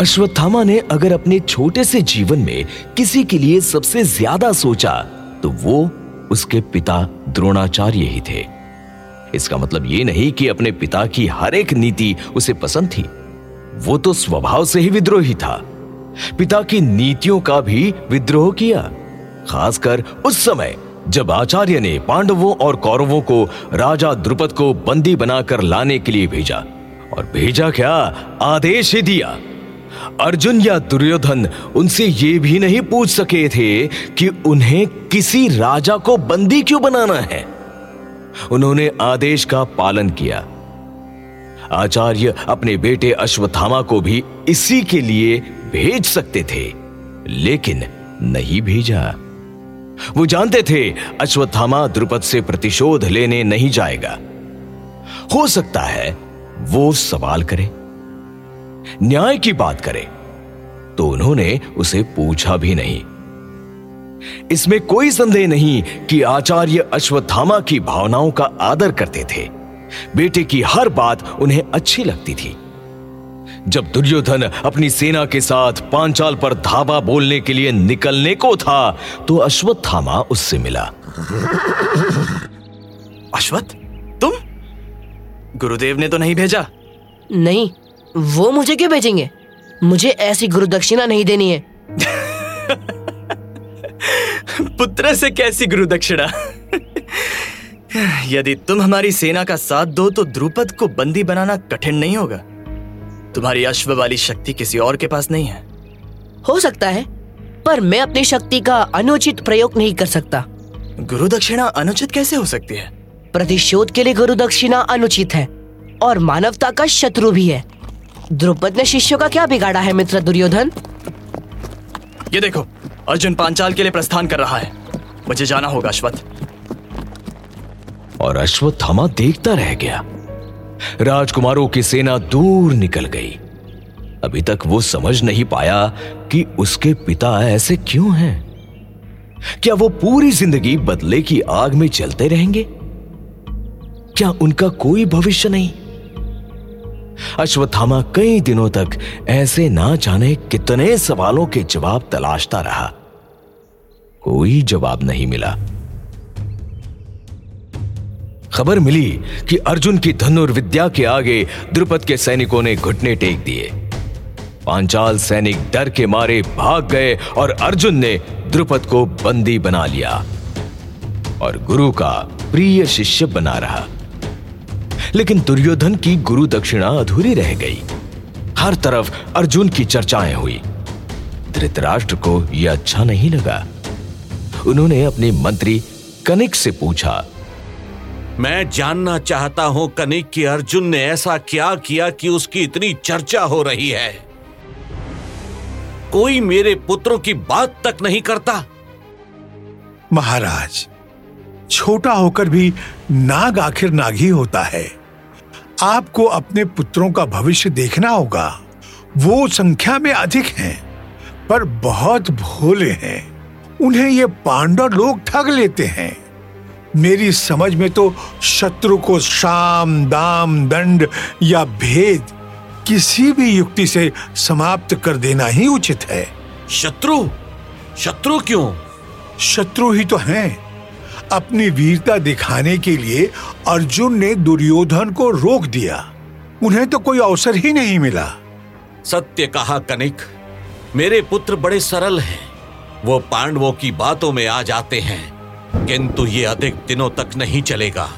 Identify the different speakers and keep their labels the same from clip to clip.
Speaker 1: अश्वत्थामा ने अगर अपने छोटे से जीवन में किसी के लिए सबसे ज़्यादा सोचा तो वो उसके पिता द्रोणाचार्य ही थे। इसका मतलब ये नहीं कि अपने पिता की हर एक नीति उसे पसंद थी। वो तो स्वभाव से ही विद्रोही था। पिता की नीतियों का भी विद्रोह किया। खासकर उस समय जब आचार्य ने पांडवों और कौरवों को राजा द्रुपद को बंदी बनाकर लाने के लिए भेजा। और भेजा क्या? आदेश ही दिया। अर्जुन या दुर्योधन उनसे ये भी नहीं पूछ सके थे कि उन्हें किसी राजा को बंदी क्यों बनाना है। उन्होंने आदेश का पालन किया। आचार्य अपने बेटे अश्वत्थामा को भी इसी के लिए भेज सकते थे, लेकिन नहीं भेजा। वो जानते थे अश्वत्थामा द्रुपद से प्रतिशोध लेने नहीं जाएगा। हो सकता है वो सवाल करे। न्याय की बात करे तो उन्होंने उसे पूछा भी नहीं। इसमें कोई संदेह नहीं कि आचार्य अश्वत्थामा की भावनाओं का आदर करते थे। बेटे की हर बात उन्हें अच्छी लगती थी। जब दुर्योधन अपनी सेना के साथ पांचाल पर धावा बोलने के लिए निकलने को था तो अश्वत्थामा उससे मिला।
Speaker 2: अश्वत्थ तुम? गुरुदेव ने तो नहीं भेजा?
Speaker 3: नहीं वो मुझे क्यों भेजेंगे मुझे ऐसी गुरुदक्षिणा नहीं देनी है।
Speaker 2: पुत्र से कैसी गुरु दक्षिणा यदि तुम हमारी सेना का साथ दो तो द्रुपद को बंदी बनाना कठिन नहीं होगा। तुम्हारी अश्व वाली शक्ति किसी और के पास नहीं है।
Speaker 3: हो सकता है पर मैं अपनी शक्ति का अनुचित प्रयोग नहीं कर सकता।
Speaker 2: गुरु दक्षिणा अनुचित कैसे हो सकती है?
Speaker 3: प्रतिशोध के लिए गुरु दक्षिणा अनुचित है और मानवता का शत्रु भी है। द्रुपद ने शिष्यों का क्या बिगाड़ा है मित्र दुर्योधन?
Speaker 2: ये देखो अर्जुन पांचाल के लिए प्रस्थान कर रहा है। मुझे जाना होगा अश्वत्थ।
Speaker 1: और अश्वत्थामा देखता रह गया। राजकुमारों की सेना दूर निकल गई। अभी तक वो समझ नहीं पाया कि उसके पिता ऐसे क्यों हैं। क्या वो पूरी ज़िंदगी बदले की आग में चलते रहेंगे? क्या उनका कोई भविष्य नहीं? अश्वत्थामा कई दिनों तक ऐसे ना जाने कितने सवालों के जवाब तलाशता रहा। कोई जवाब नहीं मिला। खबर मिली कि अर्जुन की धनुर्विद्या के आगे द्रुपद के सैनिकों ने घुटने टेक दिए। पांचाल सैनिक डर के मारे भाग गए और अर्जुन ने द्रुपद को बंदी बना लिया और गुरु का प्रिय शिष्य बना रहा। लेकिन दुर्योधन की गुरु दक्षिणा अधूरी रह गई। हर तरफ़ अर्जुन की चर्चाएँ हुई। धृतराष्ट्र को यह अच्छा नहीं लगा। उन्होंने अपने मंत्री कनिक से पूछा
Speaker 4: मैं जानना चाहता हूँ कनिक कि अर्जुन ने ऐसा क्या किया कि उसकी इतनी चर्चा हो रही है। कोई मेरे पुत्रों की बात तक नहीं करता।
Speaker 5: महाराज छोटा होकर भी नाग आखिर नाग ही होता है। आपको अपने पुत्रों का भविष्य देखना होगा। वो संख्या में अधिक हैं, पर बहुत भोले हैं। उन्हें ये पांडव लोग ठग लेते हैं। मेरी समझ में तो शत्रु को शाम दाम दंड या भेद किसी भी युक्ति से समाप्त कर देना ही उचित है।
Speaker 4: शत्रु? शत्रु क्यों?
Speaker 5: शत्रु ही तो हैं। अपनी वीरता दिखाने के लिए अर्जुन ने दुर्योधन को रोक दिया। उन्हें तो कोई अवसर ही नहीं मिला।
Speaker 4: सत्य कहा कनिक। मेरे पुत्र बड़े सरल हैं। वो पांडवों की बातों में आ जाते हैं किंतु ये अधिक दिनों तक नहीं चलेगा।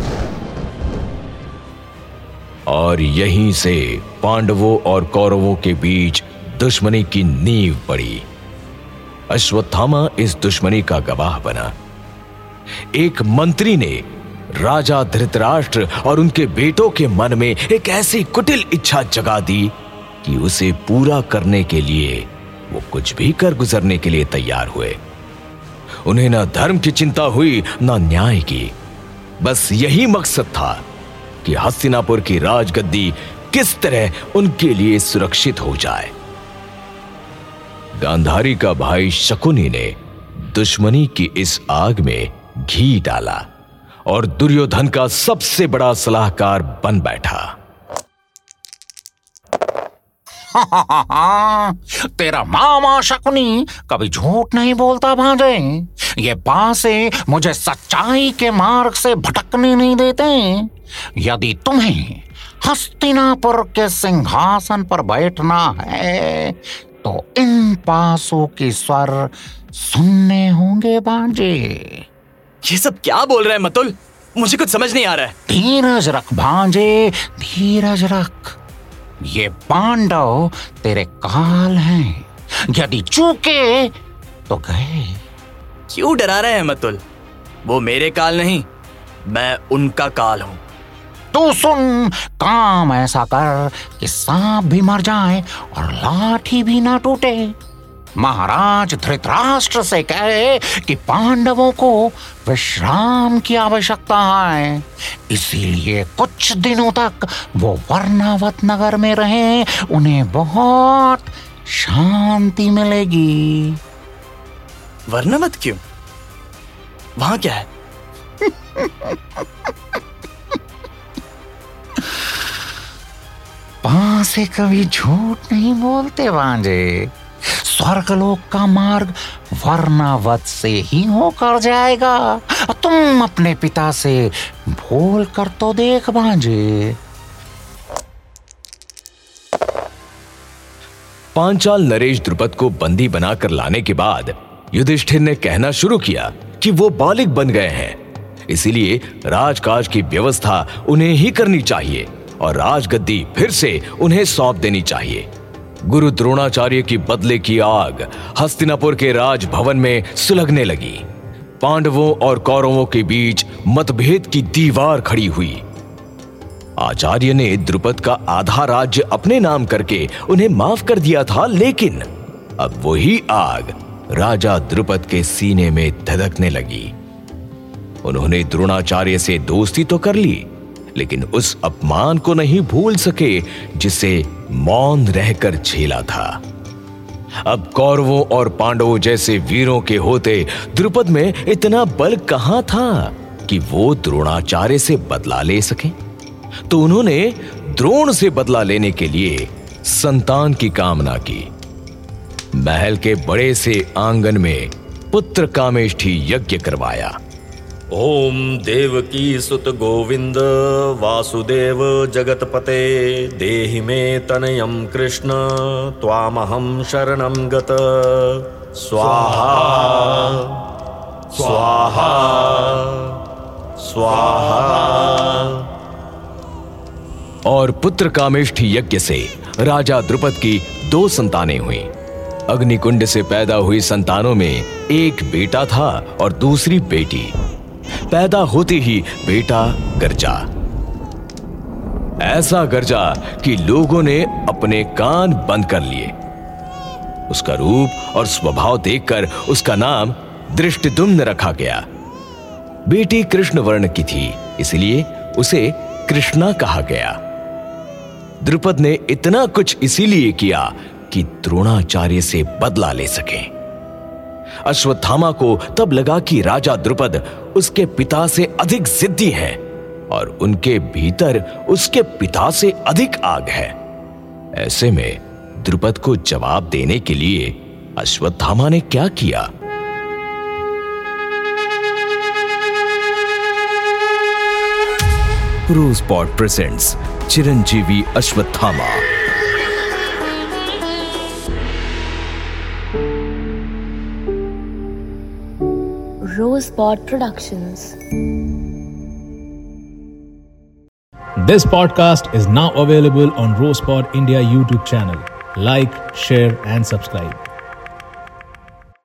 Speaker 1: और यहीं से पांडवों और कौरवों के बीच दुश्मनी की नींव पड़ी। अश्वत्थामा इस दुश्मनी का गवाह बना। एक मंत्री ने राजा धृतराष्ट्र और उनके बेटों के मन में एक ऐसी कुटिल इच्छा जगा दी कि उसे पूरा करने के लिए वो कुछ भी कर गुजरने के लिए तैयार हुए। उन्हें ना धर्म की चिंता हुई, ना न्याय की। बस यही मकसद था कि हस्तिनापुर की राजगद्दी किस तरह उनके लिए सुरक्षित हो जाए। गांधारी का भाई शकुनी ने दुश्मनी की इस आग में घी डाला और दुर्योधन का सबसे बड़ा सलाहकार बन बैठा।
Speaker 6: तेरा मामा शकुनी कभी झूठ नहीं बोलता भांजे। ये बासे मुझे सच्चाई के मार्ग से भटकने नहीं देते। यदि तुम्हें हस्तिनापुर के सिंहासन पर बैठना है तो इन पासों के स्वर सुनने होंगे भांजे।
Speaker 2: ये सब क्या बोल रहे हैं मतुल? मुझे कुछ समझ नहीं आ रहा है।
Speaker 6: धीरज रख भांजे धीरज रख। ये पांडव तेरे काल हैं। यदि चूके तो गए।
Speaker 2: क्यों डरा रहे हैं मतुल? वो मेरे काल नहीं मैं उनका काल हूँ।
Speaker 6: तू सुन काम ऐसा कर कि सांप भी मर जाए और लाठी भी ना टूटे। महाराज धृतराष्ट्र से कहे कि पांडवों को विश्राम की आवश्यकता है। इसीलिए कुछ दिनों तक वो वर्णावत नगर में रहे उन्हें बहुत शांति मिलेगी।
Speaker 2: वर्णावत क्यों? वहाँ क्या है?
Speaker 6: से कभी झूठ नहीं बोलते भांजे स्वर्गलोक का मार्ग वर्णावत से ही होकर जाएगा। तुम अपने पिता से भूल कर तो देख भांजे
Speaker 1: पांचाल नरेश द्रुपद को बंदी बनाकर लाने के बाद युधिष्ठिर ने कहना शुरू किया कि वो बालिक बन गए हैं। इसीलिए राजकाज की व्यवस्था उन्हें ही करनी चाहिए और राजगद्दी फिर से उन्हें सौंप देनी चाहिए। गुरु द्रोणाचार्य की बदले की आग हस्तिनापुर के राजभवन में सुलगने लगी। पांडवों और कौरवों के बीच मतभेद की दीवार खड़ी हुई। आचार्य ने द्रुपद का आधा राज्य अपने नाम करके उन्हें माफ़ कर दिया था, लेकिन अब वही आग राजा द्रुपद के सीने में धधकने लगी। उन्होंने द्रोणाचार्य से दोस्ती तो कर ली, लेकिन उस अपमान को नहीं भूल सके, जिसे मौन रहकर झेला था। अब कौरवों और पांडवों जैसे वीरों के होते द्रुपद में इतना बल कहाँ था कि वो द्रोणाचार्य से बदला ले सके? तो उन्होंने द्रोण से बदला लेने के लिए संतान की कामना की। महल के बड़े से आँगन में पुत्र कामेष्ठी यज्ञ करवाया।
Speaker 4: ओम देवकी सुत गोविंद, वासुदेव जगतपते, देहि मे तनयम कृष्ण, त्वामहं शरणं गत। स्वाहा स्वाहा स्वाहा।
Speaker 1: और पुत्र कामेष्ठी यज्ञ से राजा द्रुपद की दो संतानें हुई। अग्निकुंड से पैदा हुई संतानों में एक बेटा था और दूसरी बेटी। पैदा होते ही बेटा गर्जा। ऐसा गर्जा कि लोगों ने अपने कान बंद कर लिए। उसका रूप और स्वभाव देखकर उसका नाम दृष्टिदुम्न रखा गया। बेटी कृष्ण वर्ण की थी, इसलिए उसे कृष्णा कहा गया। द्रुपद ने इतना कुछ इसीलिए किया कि द्रोणाचार्य से बदला ले सके। अश्वत्थामा को तब लगा कि राजा द्रुपद उसके पिता से अधिक जिद्दी है और उनके भीतर उसके पिता से अधिक आग है। ऐसे में द्रुपद को जवाब देने के लिए अश्वत्थामा ने क्या किया? Rosebud presents Chiranjeevi Ashwatthama
Speaker 7: Rosebud Productions.
Speaker 8: This podcast is now available on Rosepod India YouTube channel. Like, share, and subscribe.